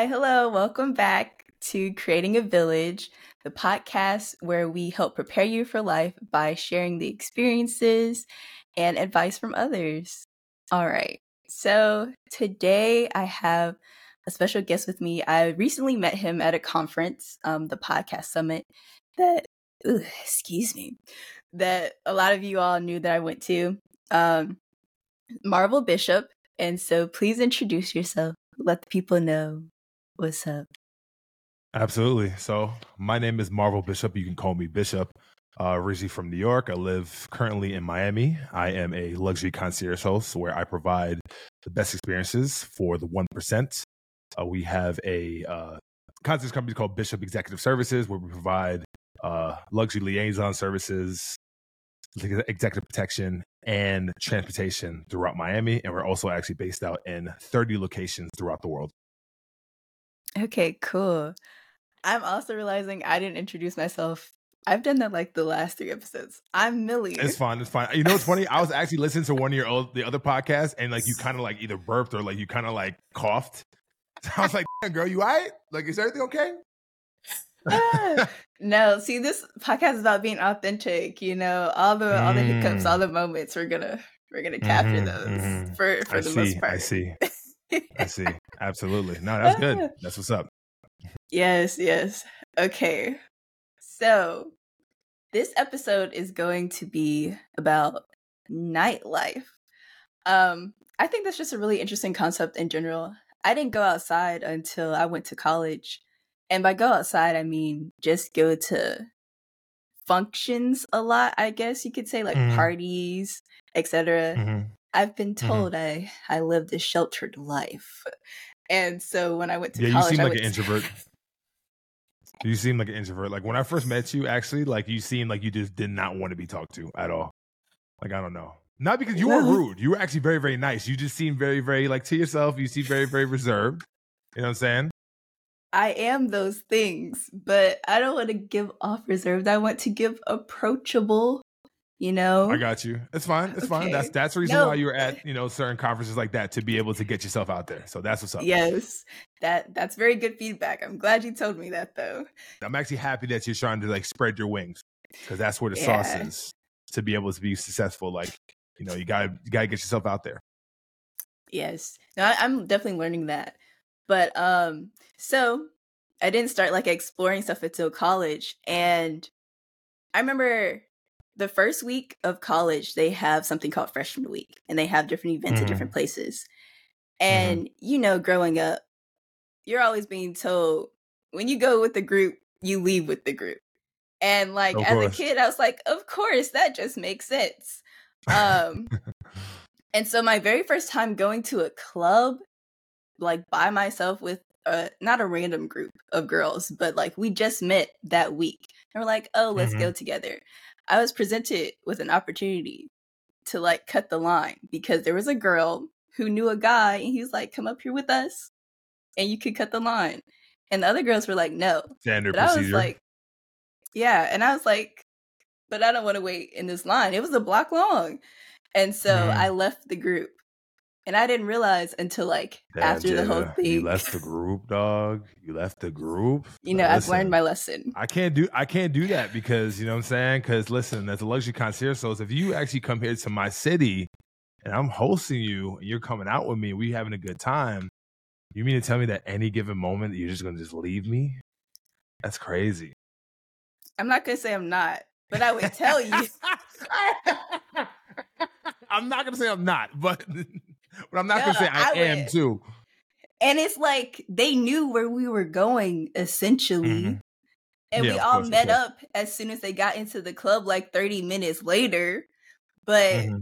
Hi, hello, welcome back to Creating a Village, the podcast where we help prepare you for life by sharing the experiences and advice from others. All right, so today I have a special guest with me. I recently met him at a conference, um, the Podcast Summit, that, ugh, excuse me, that a lot of you all knew that I went to. Um, Marvel Bishop. And so please introduce yourself. Let the people know what's up. Absolutely. So my name is Marvel Bishop. You can call me Bishop. Uh, originally from New York, I live currently in Miami. I am a luxury concierge host where I provide the best experiences for the one percent. Uh, we have a uh, concierge company called Bishop Executive Services where we provide uh, luxury liaison services, executive protection, and transportation throughout Miami. And we're also actually based out in 30 locations throughout the world. Okay, cool. I'm also realizing I didn't introduce myself. I've done that like the last three episodes. I'm Millie. It's fine. It's fine. You know what's funny? I was actually listening to one of your old, the other podcasts, and like you kind of like either burped or like you kind of like coughed. So I was like, "Girl, you all right? Like, is everything okay?" no, see, this podcast is about being authentic. You know, all the mm. all the hiccups, all mm. the moments. We're gonna we're gonna capture mm-hmm, those mm-hmm. for for I the see, most part. I see. I see. Absolutely. No, that's good. That's what's up. Yes, yes. Okay. So, this episode is going to be about nightlife. Um, I think that's just a really interesting concept in general. I didn't go outside until I went to college. And by go outside, I mean just go to functions a lot, I guess you could say, like mm. parties, etc. Mm-hmm. I've been mm-hmm. told mm-hmm. I I lived a sheltered life. And so when I went to yeah, college, you seem like an introvert. you seem like an introvert. Like when I first met you, actually, like you seemed like you just did not want to be talked to at all. Like I don't know. Not because you were rude. You were actually very, very nice. You just seemed very, very like to yourself. You seem very, very reserved. You know what I'm saying? I am those things, but I don't want to give off reserved. I want to give approachable, you know. I got you. It's fine. It's okay. fine. That's that's the reason no. why you're at, you know, certain conferences like that to be able to get yourself out there. So that's what's up. Yes. That that's very good feedback. I'm glad you told me that though. I'm actually happy that you're trying to like spread your wings because that's where the yeah. sauce is to be able to be successful. Like, you know, you gotta you gotta get yourself out there. Yes. No, I, I'm definitely learning that. But um so I didn't start like exploring stuff until college and I remember the first week of college they have something called freshman week and they have different events mm-hmm. at different places. Mm-hmm. And mm-hmm. you know growing up you're always being told when you go with the group you leave with the group. And like of as course. a kid I was like of course that just makes sense. Um and so my very first time going to a club like by myself with uh, not a random group of girls, but like we just met that week. And we're like, oh, let's mm-hmm. go together. I was presented with an opportunity to like cut the line because there was a girl who knew a guy and he was like, come up here with us and you could cut the line. And the other girls were like, no. Standard but procedure. I was like, yeah. And I was like, but I don't want to wait in this line. It was a block long. And so. I left the group and I didn't realize until like after Jada, the whole thing. You left the group, dog. You left the group. You know, listen, I've learned my lesson. I can't do I can't do that because you know what I'm saying? Because listen, as a luxury concierge, so if you actually come here to my city and I'm hosting you and you're coming out with me, we having a good time. You mean to tell me that any given moment you're just gonna just leave me? That's crazy. I'm not gonna say I'm not, but I would tell you. I'm not gonna say I'm not, but but I'm not no, gonna say I, I am too. And it's like they knew where we were going essentially. Mm-hmm. And yeah, we all course, met up as soon as they got into the club like 30 minutes later. But mm-hmm.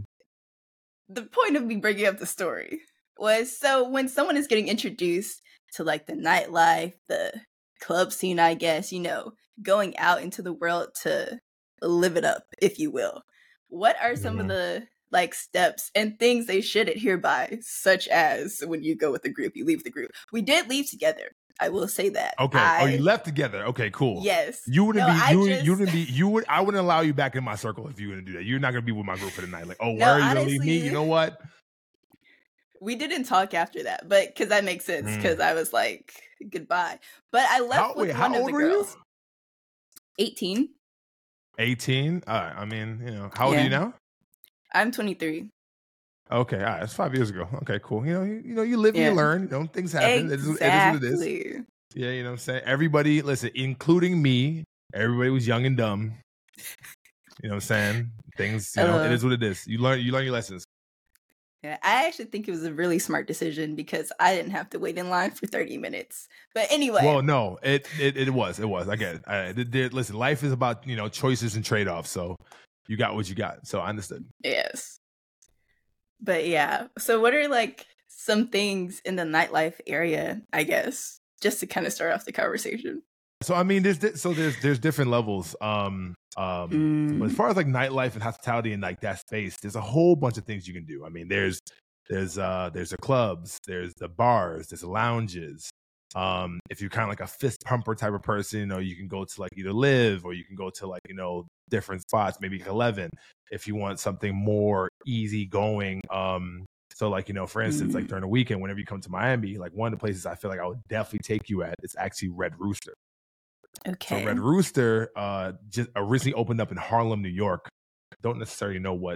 the point of me bringing up the story was so when someone is getting introduced to like the nightlife, the club scene, I guess, you know, going out into the world to live it up, if you will. What are some mm-hmm. of the like steps and things they should adhere by, such as when you go with the group, you leave the group. We did leave together. I will say that. Okay. I, oh, you left together. Okay, cool. Yes. You wouldn't no, be. You, just, you wouldn't be. You would. I wouldn't allow you back in my circle if you wouldn't do that. You're not gonna be with my group for the night. Like, oh, no, where are you gonna leave me? You know what? we didn't talk after that, but because that makes sense. Because Mm. I was like, goodbye. But I left How, with wait, one how of old the girls. 18. 18. All right. I mean, you know, how old are you now? I'm 23. Okay, all right, that's five years ago. Okay, cool. You know, you, you know, you live and you learn. You know, things happen. It is, it is what it is. Exactly. Yeah, you know what I'm saying? Everybody, listen, including me, everybody was young and dumb. You know what I'm saying? Things, you know, it is what it is. You learn you learn your lessons. Yeah, I actually think it was a really smart decision because I didn't have to wait in line for 30 minutes. But anyway, Well, no, it, it it was. It was. I get it. I, it did- listen, life is about, you know, choices and trade-offs. So you got what you got. So I understood. yes. But yeah, so what are like some things in the nightlife area, I guess, just to kind of start off the conversation? So I mean, there's so there's there's different levels. Um um But as Mm, far as like nightlife and hospitality and like that space, there's a whole bunch of things you can do. I mean, there's there's uh there's the clubs, there's the bars, there's the lounges. Um, if you're kind of like a fist pumper type of person, you know, you can go to like either LIV or you can go to like, you know, different spots, maybe 11 if you want something more easy going. Um, so like, you know, for instance, like Mm. during the weekend, whenever you come to Miami, like one of the places I feel like I would definitely take you at is actually Red Rooster. okay. So Red Rooster uh just originally opened up in Harlem, New York. Don't necessarily know what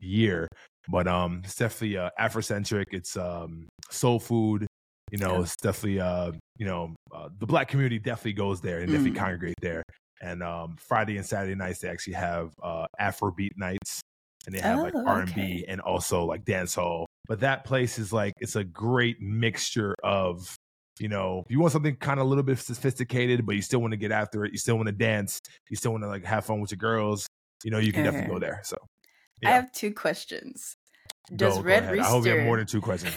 year, but um it's definitely uh Afrocentric. It's um soul food. You know, Yeah. it's definitely uh you know uh, the black community definitely goes there and definitely Mm. congregate there. And um Friday and Saturday nights they actually have uh Afrobeat nights and they have like Oh, R and B okay. and also like dance hall. But that place is like it's a great mixture of you know, if you want something kind of a little bit sophisticated, but you still want to get after it, you still want to dance, you still want to like have fun with your girls, you know, you can definitely go there. So, I have two questions. Does go, go Red ahead. I hope you have more than two questions.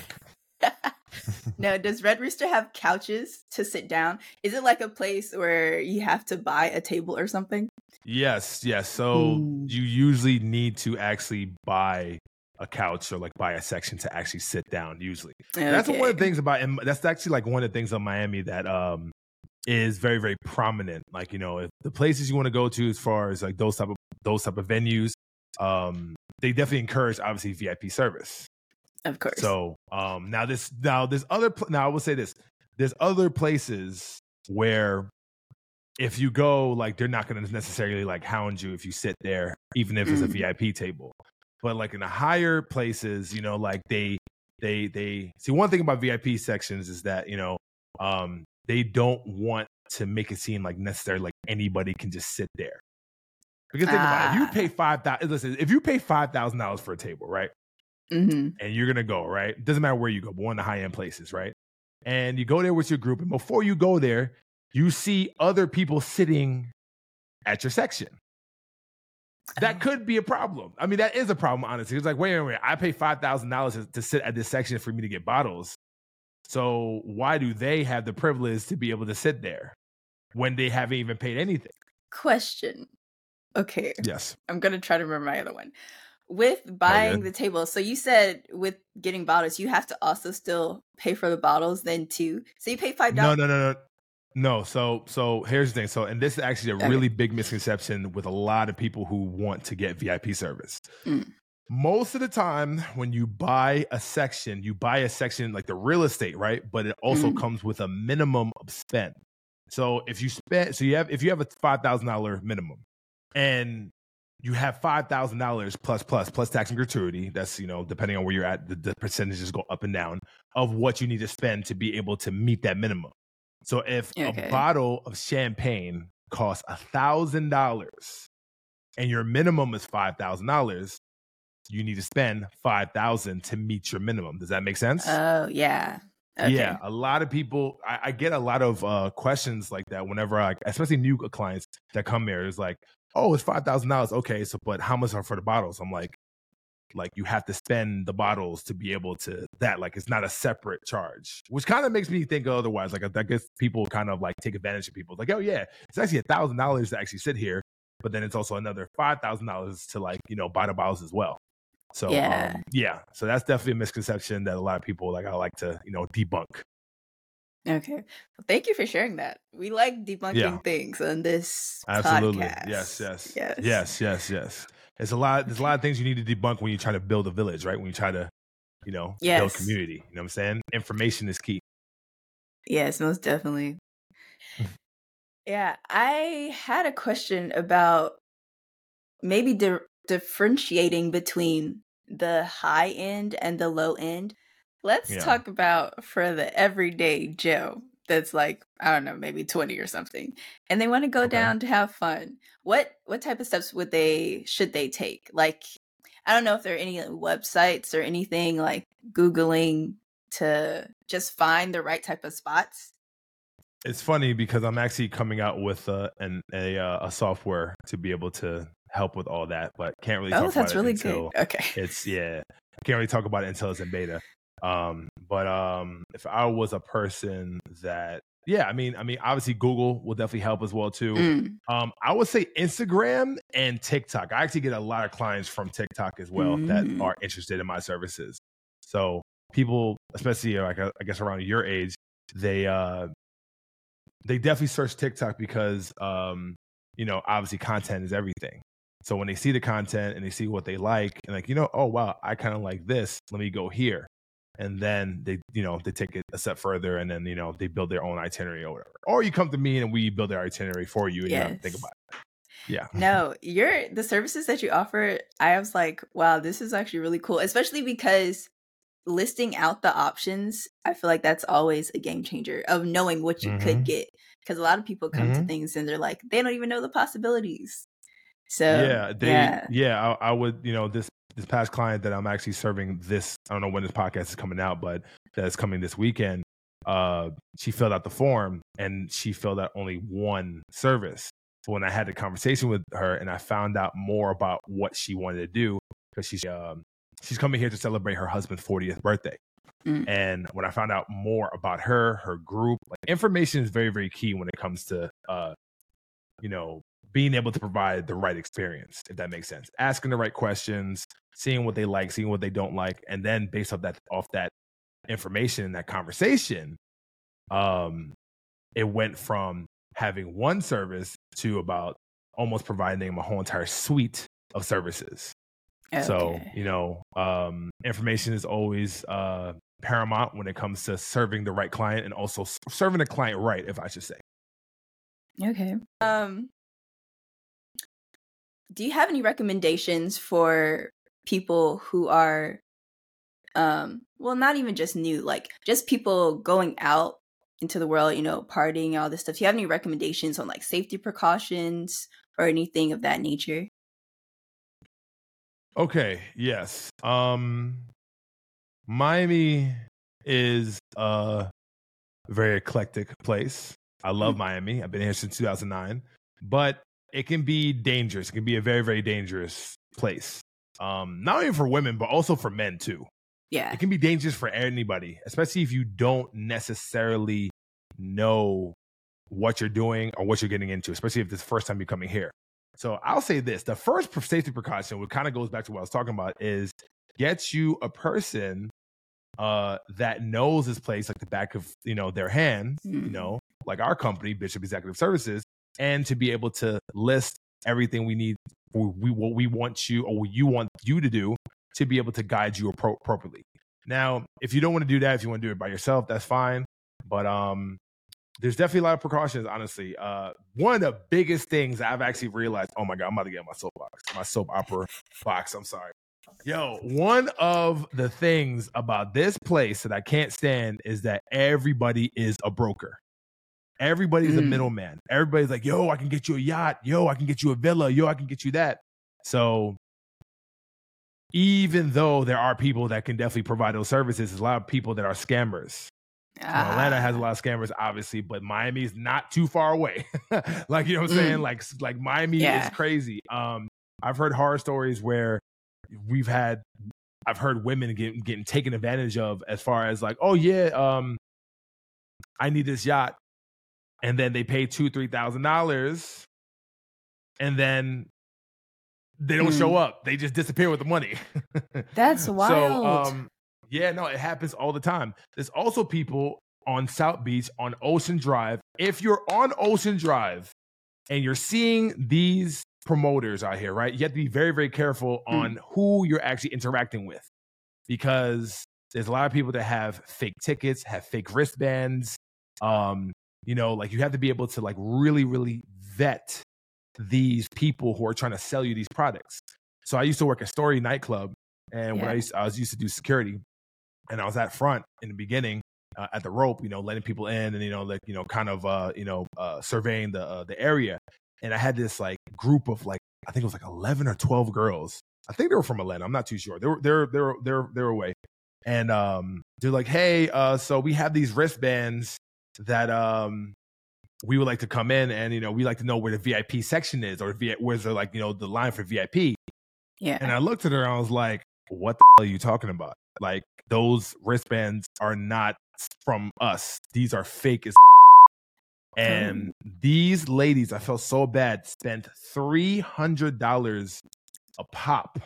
No, does Red Rooster have couches to sit down? Is it like a place where you have to buy a table or something? yes, yes. So Mm. you usually need to actually buy a couch or like buy a section to actually sit down. Usually, that's one of the things about. and That's actually like one of the things on Miami that um is very very prominent. Like you know, if the places you want to go to as far as like those type of those type of venues, um, they definitely encourage obviously VIP service. Of course. So um now this now there's other pl- now I will say this there's other places where if you go like they're not going to necessarily like hound you if you sit there even if it's a Mm. VIP table but like in the higher places you know like they they they see one thing about VIP sections is that you know um they don't want to make it seem like necessarily like anybody can just sit there because think about it if you Ah. pay five thousand listen if you pay five thousand dollars for a table right hmm and you're gonna go, right? Doesn't matter where you go, but one of the high end places, right? And you go there with your group, and before you go there, you see other people sitting at your section. That Oh. could be a problem. I mean, that is a problem, honestly. It's like, wait, wait, wait. I pay five thousand dollars to sit at this section for me to get bottles. So why do they have the privilege to be able to sit there when they haven't even paid anything? Question. Okay, Yes. I'm gonna try to remember my other one. With buying good. the table, so you said with getting bottles, you have to also still pay for the bottles then too. So you pay five No, dollars. no, no, no. No, so so here's the thing. So and this is actually a Okay. really big misconception with a lot of people who want to get VIP service. Mm. Most of the time when you buy a section, you buy a section like the real estate, right? But it also Mm. comes with a minimum of spend. So if you spend so you have if you have a five thousand dollar minimum and you have five thousand dollars plus plus plus tax and gratuity, that's you know, depending on where you're at, the, the percentages go up and down of what you need to spend to be able to meet that minimum. So if Okay. a bottle of champagne costs a thousand dollars and your minimum is five thousand dollars, you need to spend five thousand to meet your minimum. Does that make sense? Oh yeah. Okay. Yeah, a lot of people. I, I get a lot of uh, questions like that whenever I, especially new clients that come here. Is like, oh, it's five thousand dollars. Okay, so but how much are for the bottles? I'm like, like you have to spend the bottles to be able to that. Like it's not a separate charge, which kind of makes me think otherwise. Like I guess people kind of like take advantage of people. Like, oh yeah, it's actually a thousand dollars to actually sit here, but then it's also another five thousand dollars to like you know buy the bottles as well. So Yeah. um, yeah, so that's definitely a misconception that a lot of people like I like to you know debunk. Okay. Well, thank you for sharing that. We like debunking Yeah. things on this Absolutely. podcast. Yes, yes. Yes. Yes, yes, yes. It's a lot there's a lot of things you need to debunk when you try to build a village, right? When you try to you know, yes. build community. You know what I'm saying? Information is key. Yes, most definitely. yeah, I had a question about maybe di- differentiating between the high end and the low end. Let's yeah. talk about for the everyday Joe that's like I don't know, maybe 20 or something. And they want to go okay. down to have fun. What what type of steps would they should they take? Like I don't know if there are any websites or anything like googling to just find the right type of spots. It's funny because I'm actually coming out with uh, an, a uh, a software to be able to help with all that, but can't really. Oh, that's really good. Okay, it's yeah, can't really talk about it until it's in beta. Um, but um, if I was a person that, yeah, I mean, I mean, obviously Google will definitely help as well too. Mm. Um, I would say Instagram and TikTok. I actually get a lot of clients from TikTok as well mm. that are interested in my services. So people, especially like I guess around your age, they uh, they definitely search TikTok because um, you know, obviously content is everything. So when they see the content and they see what they like and like, you know, oh wow, I kind of like this. Let me go here and then they you know they take it a step further and then you know they build their own itinerary or whatever or you come to me and we build their itinerary for you and yes. you think about it yeah no you're the services that you offer i was like wow this is actually really cool especially because listing out the options i feel like that's always a game changer of knowing what you mm-hmm. could get because a lot of people come mm-hmm. to things and they're like they don't even know the possibilities so yeah they yeah, yeah I, I would you know this this past client that I'm actually serving this, I don't know when this podcast is coming out, but that's coming this weekend. Uh, she filled out the form and she filled out only one service. So when I had the conversation with her and I found out more about what she wanted to do, because she's um, she's coming here to celebrate her husband's 40th birthday. Mm. And when I found out more about her, her group, like information is very, very key when it comes to uh, you know, being able to provide the right experience, if that makes sense. Asking the right questions, seeing what they like, seeing what they don't like, and then based off that off that information and that conversation, um, it went from having one service to about almost providing a whole entire suite of services. Okay. So, you know, um, information is always uh, paramount when it comes to serving the right client and also serving the client right, if I should say. Okay. Um, do you have any recommendations for people who are um well not even just new like just people going out into the world you know partying all this stuff? Do you have any recommendations on like safety precautions or anything of that nature? Okay yes um miami is a very eclectic place. I love mm-hmm. miami. I've been here since 2009 but it can be dangerous. It can be a very, very dangerous place. Um, not only for women, but also for men too. Yeah. It can be dangerous for anybody, especially if you don't necessarily know what you're doing or what you're getting into, especially if it's the first time you're coming here. So I'll say this the first safety precaution, which kind of goes back to what I was talking about, is get you a person uh that knows this place like the back of you know their hand, mm. you hmm. know, like our company, Bishop Executive Services, and to be able to list everything we need we what we want you or you want you to do to be able to guide you appro- appropriately. Now, if you don't want to do that, if you want to do it by yourself, that's fine. But um, there's definitely a lot of precautions. Honestly, uh, one of the biggest things I've actually realized. Oh my god, I'm about to get my soapbox, my soap opera box. I'm sorry. Yo, one of the things about this place that I can't stand is that everybody is a broker. Everybody's mm. a middleman. Everybody's like, yo, I can get you a yacht. Yo, I can get you a villa. Yo, I can get you that. So even though there are people that can definitely provide those services, there's a lot of people that are scammers. Ah. Atlanta has a lot of scammers, obviously, but Miami is not too far away. like you know what I'm mm. saying? Like like Miami yeah. is crazy. Um, I've heard horror stories where we've had I've heard women getting getting taken advantage of as far as like, oh yeah, um, I need this yacht and then they pay two three thousand dollars and then they don't mm. show up they just disappear with the money that's wild so um yeah no it happens all the time there's also people on south beach on ocean drive if you're on ocean drive and you're seeing these promoters out here right you have to be very very careful mm. on who you're actually interacting with because there's a lot of people that have fake tickets, have fake wristbands. Um, you know, like you have to be able to like really, really vet these people who are trying to sell you these products. So I used to work at Story nightclub, and when I Yeah. used I was used to do security, and I was at front in the beginning uh, at the rope, you know, letting people in, and you know, like you know, kind of uh, you know, uh, surveying the uh, the area. And I had this like group of like I think it was like eleven or twelve girls. I think they were from Atlanta. I'm not too sure. They were they're they're they're they're away, and um, they're like, hey, uh, so we have these wristbands that um we would like to come in and you know we like to know where the VIP section is or v- where's the like you know the line for VIP. Yeah. And I looked at her and I was like, what the hell are you talking about? Like those wristbands are not from us. These are fake as and these ladies, I felt so bad, spent three hundred dollars a pop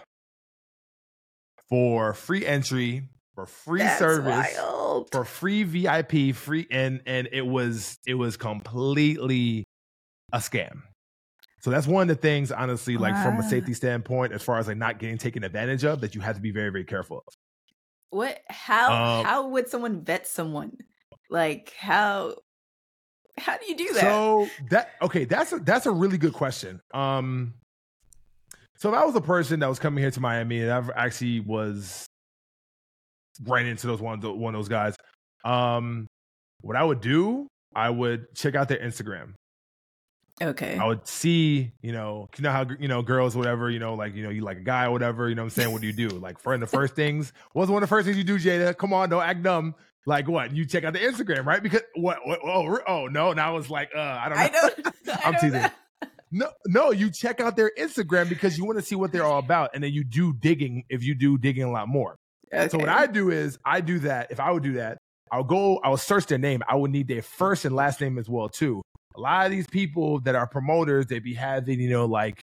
for free entry, for free That's service, wild. for free VIP, free and and it was it was completely a scam. So that's one of the things, honestly, like from a safety standpoint, as far as like not getting taken advantage of, that you have to be very, very careful of. What? How? Um, how would someone vet someone? Like how? How do you do that? So that okay, that's a, that's a really good question. Um, so if I was a person that was coming here to Miami and I actually was right into those one one of those guys, um, what I would do, I would check out their Instagram. okay. I would see, you know, you know how you know girls, whatever, you know, like you know, you like a guy or whatever, you know what I'm saying? What do you do? Like for the first things, what's one of the first things you do, Jada? Come on, don't act dumb. Like what? You check out the Instagram, right? Because what? what oh, oh no! Now it's like, uh, I don't know. I don't. I I'm teasing. know. No, no, you check out their Instagram because you want to see what they're all about, and then you do digging if you do digging a lot more. Okay. So what I do is I do that. If I would do that, I'll go. I'll search their name. I would need their first and last name as well too. A lot of these people that are promoters, they be having you know like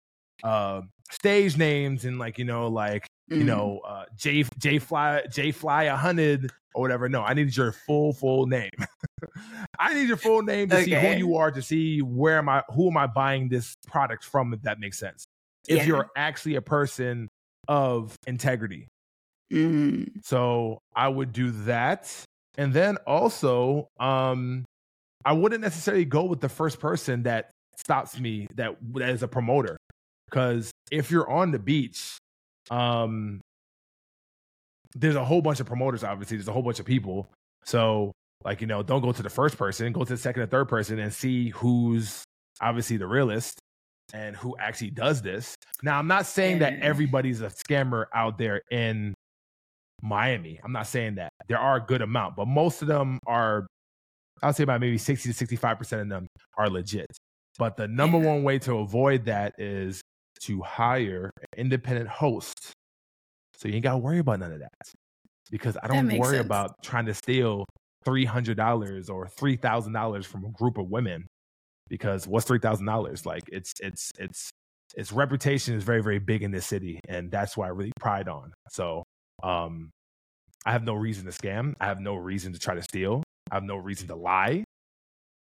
uh, stage names and like you know like you Mm. know uh, J J Fly J Fly a hundred or whatever. No, I need your full full name. I need your full name to see who you are, to see where am I, who am I buying this product from, if that makes sense. If Yeah. you're actually a person of integrity. Mm. So I would do that. And then also, um, I wouldn't necessarily go with the first person that stops me that that is a promoter. Because if you're on the beach, um, there's a whole bunch of promoters, obviously, there's a whole bunch of people. So, like, you know, don't go to the first person, go to the second and third person and see who's obviously the realist and who actually does this. Now, I'm not saying that everybody's a scammer out there in Miami. I'm not saying that. There are a good amount, but most of them are, I'll say about maybe 60 to 65% of them are legit. But the number one way to avoid that is to hire an independent host. So you ain't got to worry about none of that. Because I don't worry sense. about trying to steal $300 or $3,000 from a group of women. Because what's $3,000? Like it's, it's, it's, its reputation is very, very big in this city. And that's what I really pride on. So, um, I have no reason to scam. I have no reason to try to steal. I have no reason to lie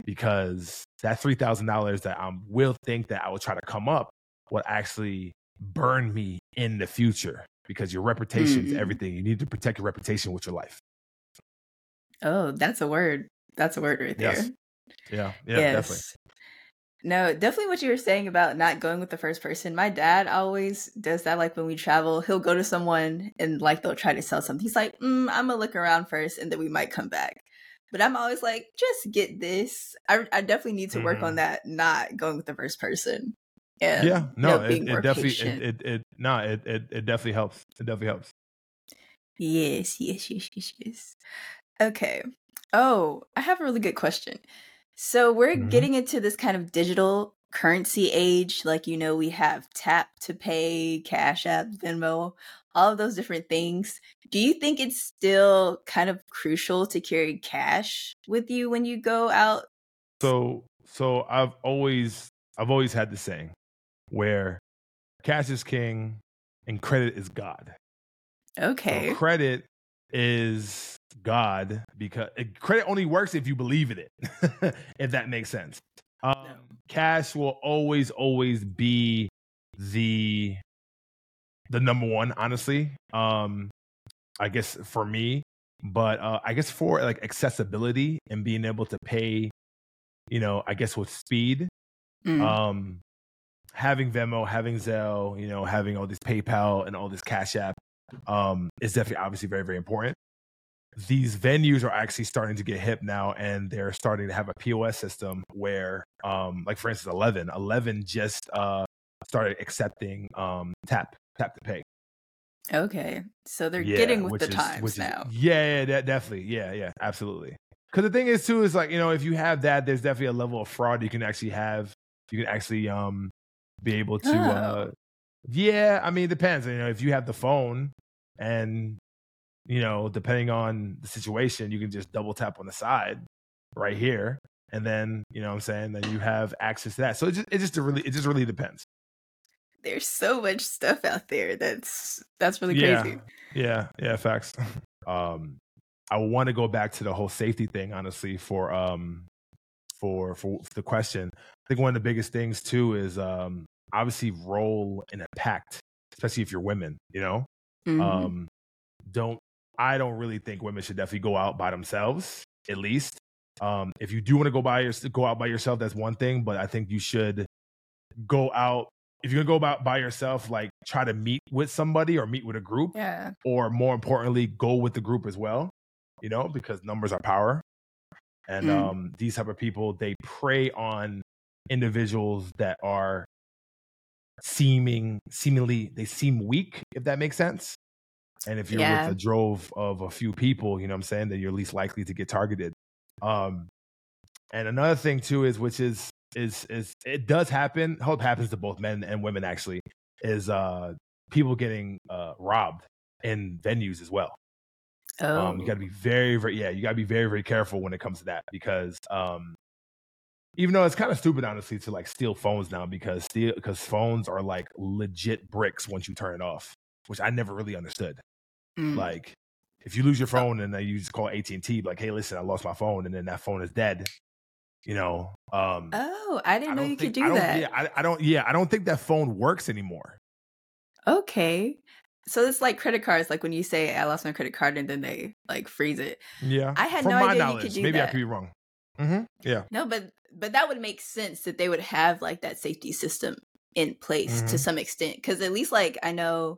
because that three thousand dollars that I will think that I will try to come up will actually burn me in the future because your reputation is Mm. everything. You need to protect your reputation with your life. Oh, that's a word. That's a word right there. Yes. Yeah, yeah, definitely. No, definitely what you were saying about not going with the first person. My dad always does that. Like when we travel, he'll go to someone and like they'll try to sell something. He's like, mm, I'm gonna look around first and then we might come back. But I'm always like, just get this. I, I definitely need to work Mhm. on that, not going with the first person. And Yeah, you no, know, it, it definitely, patient. it, it, it, no, it, it, it definitely helps. It definitely helps. Yes, yes, yes, yes, yes. Okay. Oh, I have a really good question. So we're Mhm. getting into this kind of digital currency age. Like, you know, we have tap to pay, Cash App, Venmo, all of those different things. Do you think it's still kind of crucial to carry cash with you when you go out? So so I've always I've always had the saying where cash is king and credit is God. Okay. So credit is God because it, credit only works if you believe in it. if that makes sense. Um, No. Cash will always always be the the number one. Honestly, um, I guess for me, but uh, I guess for like accessibility and being able to pay, you know, I guess with speed, Mm. um, having Venmo, having Zelle, you know, having all this PayPal and all this Cash App, um, is definitely obviously very very important. These venues are actually starting to get hip now, and they're starting to have a POS system where, um, like for instance, Eleven, Eleven just uh started accepting um tap tap to pay. okay, so they're Yeah, getting with the is- times is- now. yeah, yeah, that definitely. Yeah, yeah, absolutely. Because the thing is too is like you know if you have that, there's definitely a level of fraud you can actually have. You can actually um be able to. uh Oh. Yeah, I mean it depends. You know, if you have the phone and you know depending on the situation, you can just double tap on the side right here, and then you know what I'm saying then you have access to that. So it just it just really it just really depends. There's so much stuff out there that's that's really yeah, crazy. Yeah, yeah, facts. um, I want to go back to the whole safety thing, honestly, for um, for for the question. I think one of the biggest things too is um, obviously roll in a pact, especially if you're women. You know, Mhm. um, don't I don't really think women should definitely go out by themselves. At least, um, if you do want to go by your, go out by yourself, that's one thing. But I think you should go out. If you're gonna go about by yourself, like try to meet with somebody or meet with a group, yeah. or more importantly, go with the group as well. You know, because numbers are power, and Mm. um, these type of people they prey on individuals that are seeming seemingly they seem weak, if that makes sense. And if you're Yeah. with a drove of a few people, you know what I'm saying, then you're least likely to get targeted. Um, and another thing too is which is is is it does happen. Hope happens to both men and women actually. Is uh people getting uh robbed in venues as well. Oh. Um, you got to be very, very, yeah, you got to be very, very careful when it comes to that because um, even though it's kind of stupid, honestly, to like steal phones now because steal because phones are like legit bricks once you turn it off, which I never really understood. Mm. Like, if you lose your phone and then you just call AT and T, like, hey, listen, I lost my phone, and then that phone is dead. You know, um, oh, I didn't I know you think- could do don't- that. Yeah, I, I don't. Yeah, I don't think that phone works anymore. Okay. So it's like credit cards, like when you say I lost my credit card and then they like freeze it. Yeah, I had From no idea you could do maybe I could be wrong. Mm-hmm. Yeah. No, but but that would make sense that they would have like that safety system in place to Mhm. some extent. Cause at least like I know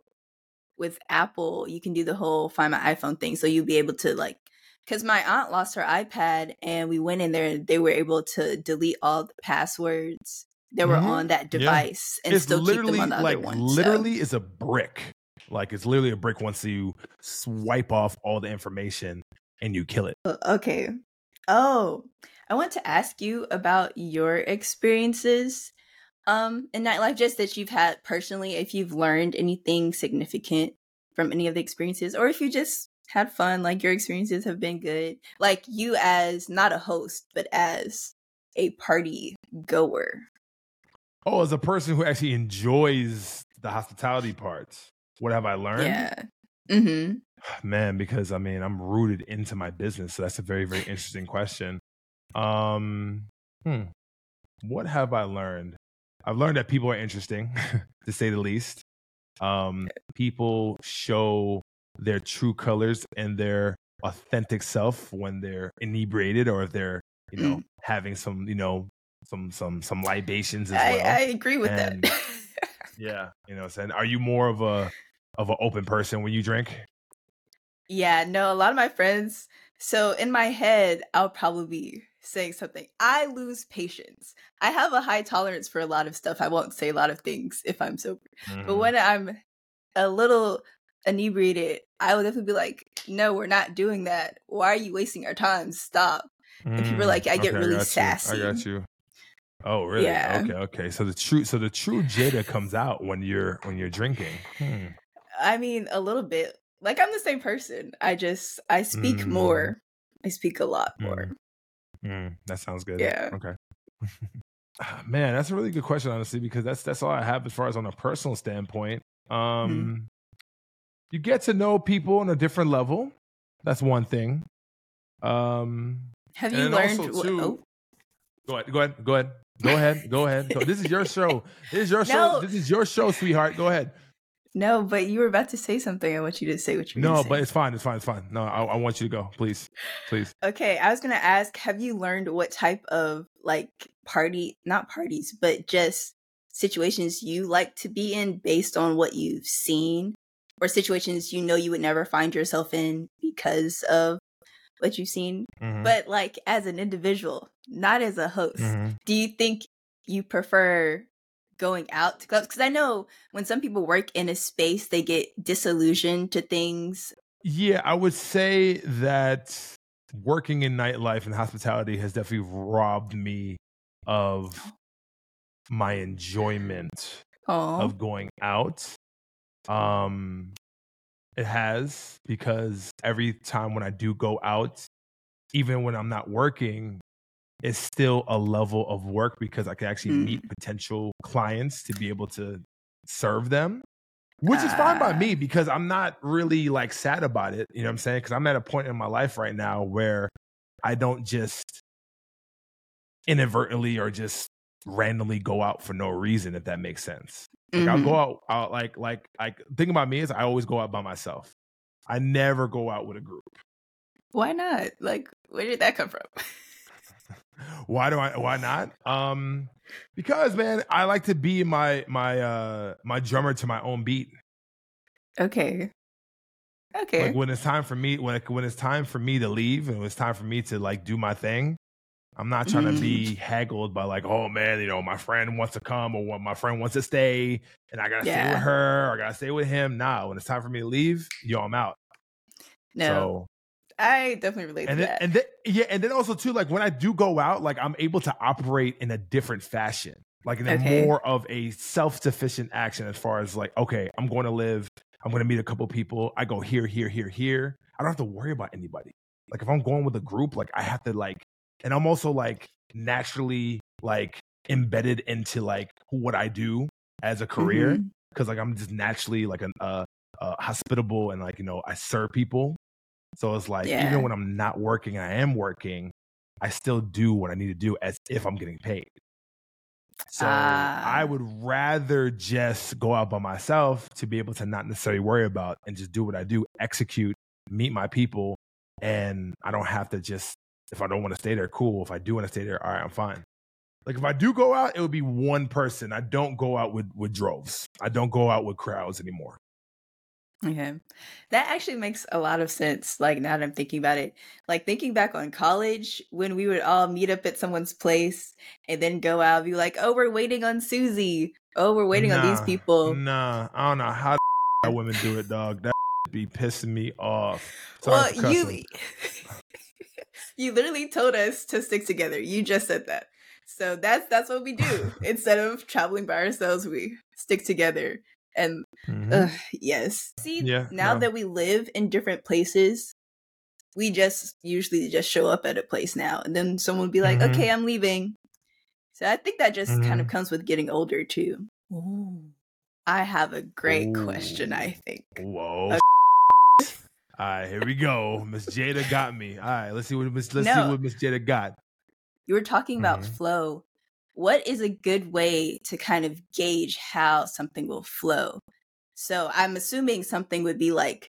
with Apple, you can do the whole find my iPhone thing. So you'll be able to like because my aunt lost her iPad and we went in there and they were able to delete all the passwords that were Mhm. on that Yeah. device and it's still keep literally them on the like other one. so- literally is a brick. Like it's literally a brick once you swipe off all the information and you kill it. Okay. Oh, I want to ask you about your experiences um in nightlife just that you've had personally if you've learned anything significant from any of the experiences or if you just had fun like your experiences have been good like you as not a host but as a party goer Oh, as a person who actually enjoys the hospitality parts, what have I learned? yeah mhm Man, because I mean, I'm rooted into my business, so that's a very, very interesting question. Um, hmm. what have I learned? I've learned that people are interesting, to say the least. Um, people show their true colors and their authentic self when they're inebriated or if they're, you know, having some, you know, some some some libations as I, well. I agree with And- that yeah, you know, saying, are you more of a of an open person when you drink? Yeah, no, a lot of my friends. So in my head, I'll probably be saying something. I lose patience. I have a high tolerance for a lot of stuff. I won't say a lot of things if I'm sober. But Mhm. when I'm a little inebriated, I will definitely be like, no, we're not doing that. Why are you wasting our time? Stop. and people are Mm, like, I get okay, really you. sassy. I got you. Oh, really? Yeah. Okay, okay. So the true, so the true Jada comes out when you're when you're drinking. Hmm. I mean, a little bit. Like I'm the same person. I just I speak Mm. more. I speak a lot more. Mm, that sounds good. Yeah. Okay. Ah, Man, that's a really good question, honestly, because that's that's all I have as far as on a personal standpoint. Hmm. Um, you get to know people on a different level. That's one thing. Um, Have you learned? also, too, oh, Go ahead. Go ahead. Go ahead. Go ahead. Go ahead. Go- This is your show. This is your show. No. This is your show, sweetheart. Go ahead. No, but you were about to say something. I want you to say what you're No, but it's fine. It's fine. It's fine. No, I, I want you to go. Please. Please. Okay. I was going to ask Have you learned what type of like party, not parties, but just situations you like to be in based on what you've seen or situations you know you would never find yourself in because of what you've seen? Mhm. But like as an individual, not as a host, Mhm. do you think you prefer going out to clubs? Because I know when some people work in a space, they get disillusioned to things. Yeah, I would say that working in nightlife and hospitality has definitely robbed me of my enjoyment Oh, of going out. Um it has because every time when I do go out, even when I'm not working, it's still a level of work because I can actually Mm. meet potential clients to be able to serve them. Which is fine by Ah. me because I'm not really like sad about it. You know what I'm saying? Because I'm at a point in my life right now where I don't just inadvertently or just randomly go out for no reason, if that makes sense. Like I'll Mhm. go out, out like like like thing about me is I always go out by myself. I never go out with a group. why not? Like, where did that come from? why do I why not? Um because man, I like to be my my uh my drummer to my own beat. okay. Okay. Like when it's time for me when it, when it's time for me to leave and when it's time for me to like do my thing, I'm not trying to be haggled by like, oh man, you know, my friend wants to come or what my friend wants to stay and I gotta stay with her or I gotta stay with him. Nah, when it's time for me to leave, yo, I'm out. no, So I definitely relate and to then, that. and then yeah, and then also too, like when I do go out, like I'm able to operate in a different fashion, like in a Okay. more of a self-sufficient action as far as like, okay, I'm going to live, I'm going to meet a couple people. I go here, here, here, here. I don't have to worry about anybody. Like if I'm going with a group, like I have to like, and I'm also like naturally like embedded into like what I do as a career because like I'm just naturally like an uh, uh hospitable and like you know I serve people. So it's like Yeah. even when I'm not working, I am working. I still do what I need to do as if I'm getting paid. So Ah. I would rather just go out by myself to be able to not necessarily worry about and just do what I do, execute, meet my people, and I don't have to just if I don't want to stay there, cool. If I do want to stay there, all right, I'm fine. Like if I do go out, it would be one person. I don't go out with with droves. I don't go out with crowds anymore. Okay. That actually makes a lot of sense. Like now that I'm thinking about it, like thinking back on college when we would all meet up at someone's place and then go out, and be like, oh, we're waiting on Susie. Oh, we're waiting on these people. Nah, I don't know how the women do it, dog. That would be pissing me off. Sorry well, you you literally told us to stick together. You just said that. So that's that's what we do. Instead of traveling by ourselves, we stick together. And Mhm. Ugh, yes. See, Yeah, now no. that we live in different places, we just usually just show up at a place now, and then someone would be like, Mhm. "Okay, I'm leaving." So I think that just kind of Mhm. comes with getting older too. I have a great question. I think. Whoa. Okay. All right, here we go. Miss Jada got me. All right, let's see what Miss let's No. see what Miss Jada got. You were talking about Mhm. flow. What is a good way to kind of gauge how something will flow? So I'm assuming something would be like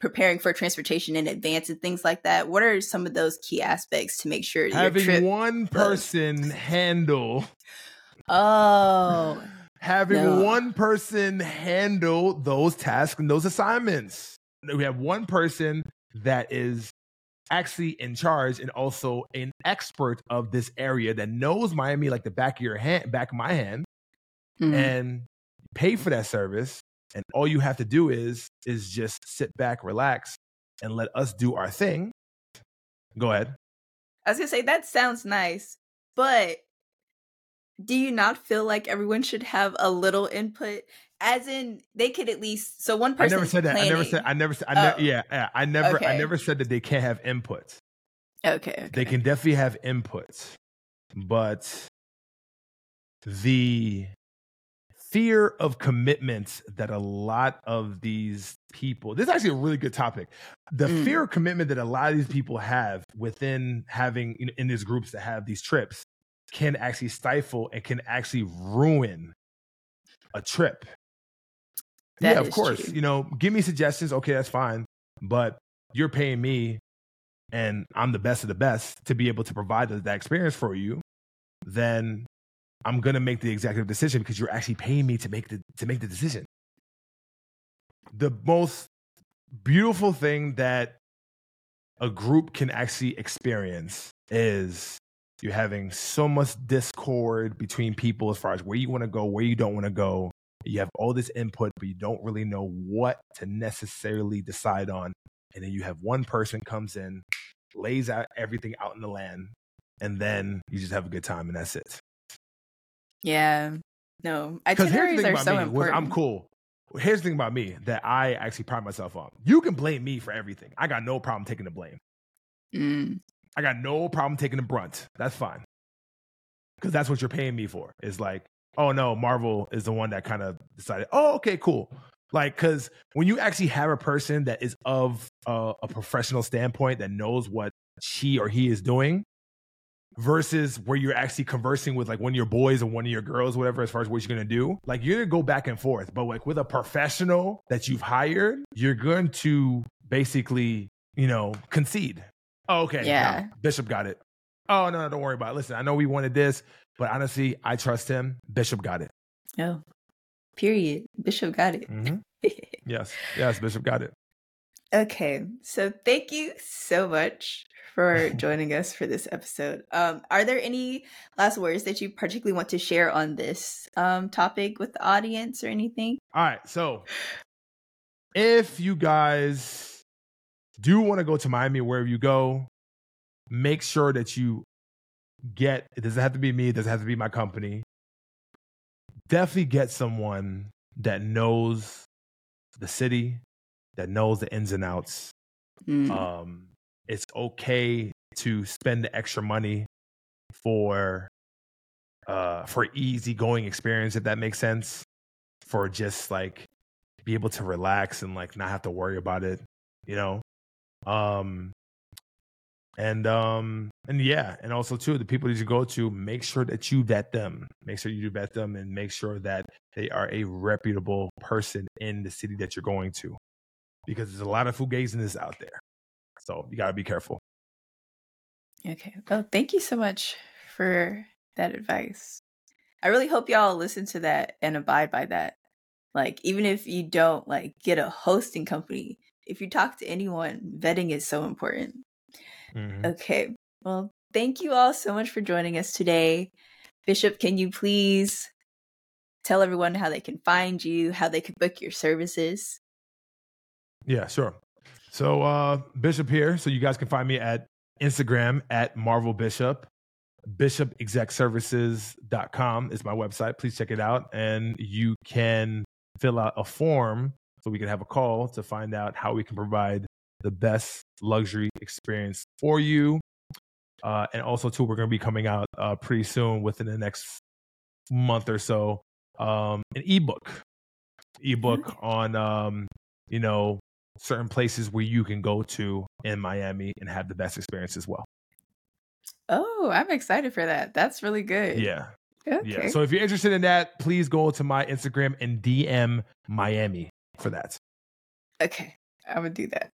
preparing for transportation in advance and things like that. What are some of those key aspects to make sure your Having one person handle Oh, having No. one person handle those tasks and those assignments. We have one person that is actually in charge and also an expert of this area that knows Miami like the back of your hand, back of my hand, Mhm. and pay for that service. And all you have to do is is just sit back, relax, and let us do our thing. Go ahead. I was gonna say that sounds nice, but do you not feel like everyone should have a little input? As in, they could at least. So one person. I never said that. I never said. I never said. I ne- Oh. yeah, yeah. I never. I never said that they can't have input. Okay, okay. They can definitely have input, but the fear of commitment that a lot of these people this is actually a really good topic the Mm. fear of commitment that a lot of these people have within having in, in these groups that have these trips can actually stifle and can actually ruin a trip That yeah, of course. True. You know, give me suggestions. Okay, that's fine. But you're paying me and I'm the best of the best to be able to provide that experience for you, then I'm gonna make the executive decision because you're actually paying me to make the to make the decision. The most beautiful thing that a group can actually experience is you're having so much discord between people as far as where you want to go, where you don't want to go. You have all this input, but you don't really know what to necessarily decide on. And then you have one person comes in, lays out everything out in the land, and then you just have a good time, and that's it. Yeah. No, itineraries are so important. I'm cool. Here's the thing about me that I actually pride myself on. You can blame me for everything. I got no problem taking the blame. Mm. I got no problem taking the brunt. That's fine. Because that's what you're paying me for. Is like, oh no, Marvel is the one that kind of decided, oh, okay, cool. Like, because when you actually have a person that is of a, a professional standpoint that knows what she or he is doing, versus where you're actually conversing with like one of your boys or one of your girls, whatever, as far as what you're gonna do. Like you're gonna go back and forth, but like with a professional that you've hired, you're going to basically, you know, concede. Oh, okay. Yeah. No, Bishop got it. Oh no, no, don't worry about it. Listen, I know we wanted this, but honestly, I trust him. Bishop got it. Oh. Period. Bishop got it. Mm-hmm. yes. Yes, Bishop got it. Okay. So thank you so much for joining us for this episode. Um, are there any last words that you particularly want to share on this um, topic with the audience or anything? All right. So, if you guys do want to go to Miami, wherever you go, make sure that you get it doesn't have to be me, it doesn't have to be my company. Definitely get someone that knows the city, that knows the ins and outs. Mm. Um, it's okay to spend the extra money for uh for easy going experience if that makes sense for just like be able to relax and like not have to worry about it you know um and um and yeah and also too the people that you go to make sure that you vet them make sure you do vet them and make sure that they are a reputable person in the city that you're going to because there's a lot of fugazing out there so you got to be careful. Okay. Well, thank you so much for that advice. I really hope y'all listen to that and abide by that. Like, even if you don't like get a hosting company, if you talk to anyone, vetting is so important. Mm-hmm. Okay. Well, thank you all so much for joining us today. Bishop, can you please tell everyone how they can find you, how they can book your services? Yeah, sure. So uh Bishop here. So you guys can find me at Instagram at Marvel Bishop. BishopExecServices.com is my website. Please check it out. And you can fill out a form so we can have a call to find out how we can provide the best luxury experience for you. Uh, and also, too, we're going to be coming out uh, pretty soon within the next month or so um, an ebook, ebook on um, you know certain places where you can go to in Miami and have the best experience as well. Oh, I'm excited for that. That's really good. Yeah. Okay. Yeah. So if you're interested in that, please go to my Instagram and DM Miami for that. Okay. I'm going to do that.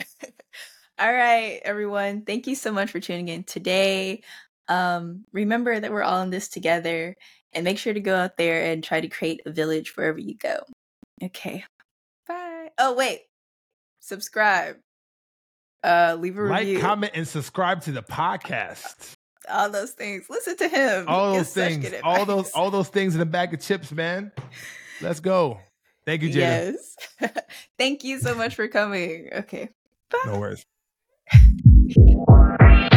All right, everyone. Thank you so much for tuning in today. Um, remember that we're all in this together and make sure to go out there and try to create a village wherever you go. Okay. Bye. Oh, wait subscribe, uh, leave a like, review, comment, and subscribe to the podcast. All those things. Listen to him. All those things. All those all those things in a bag of chips, man. Let's go. Thank you, Jada. Yes. Thank you so much for coming. Okay. No worries.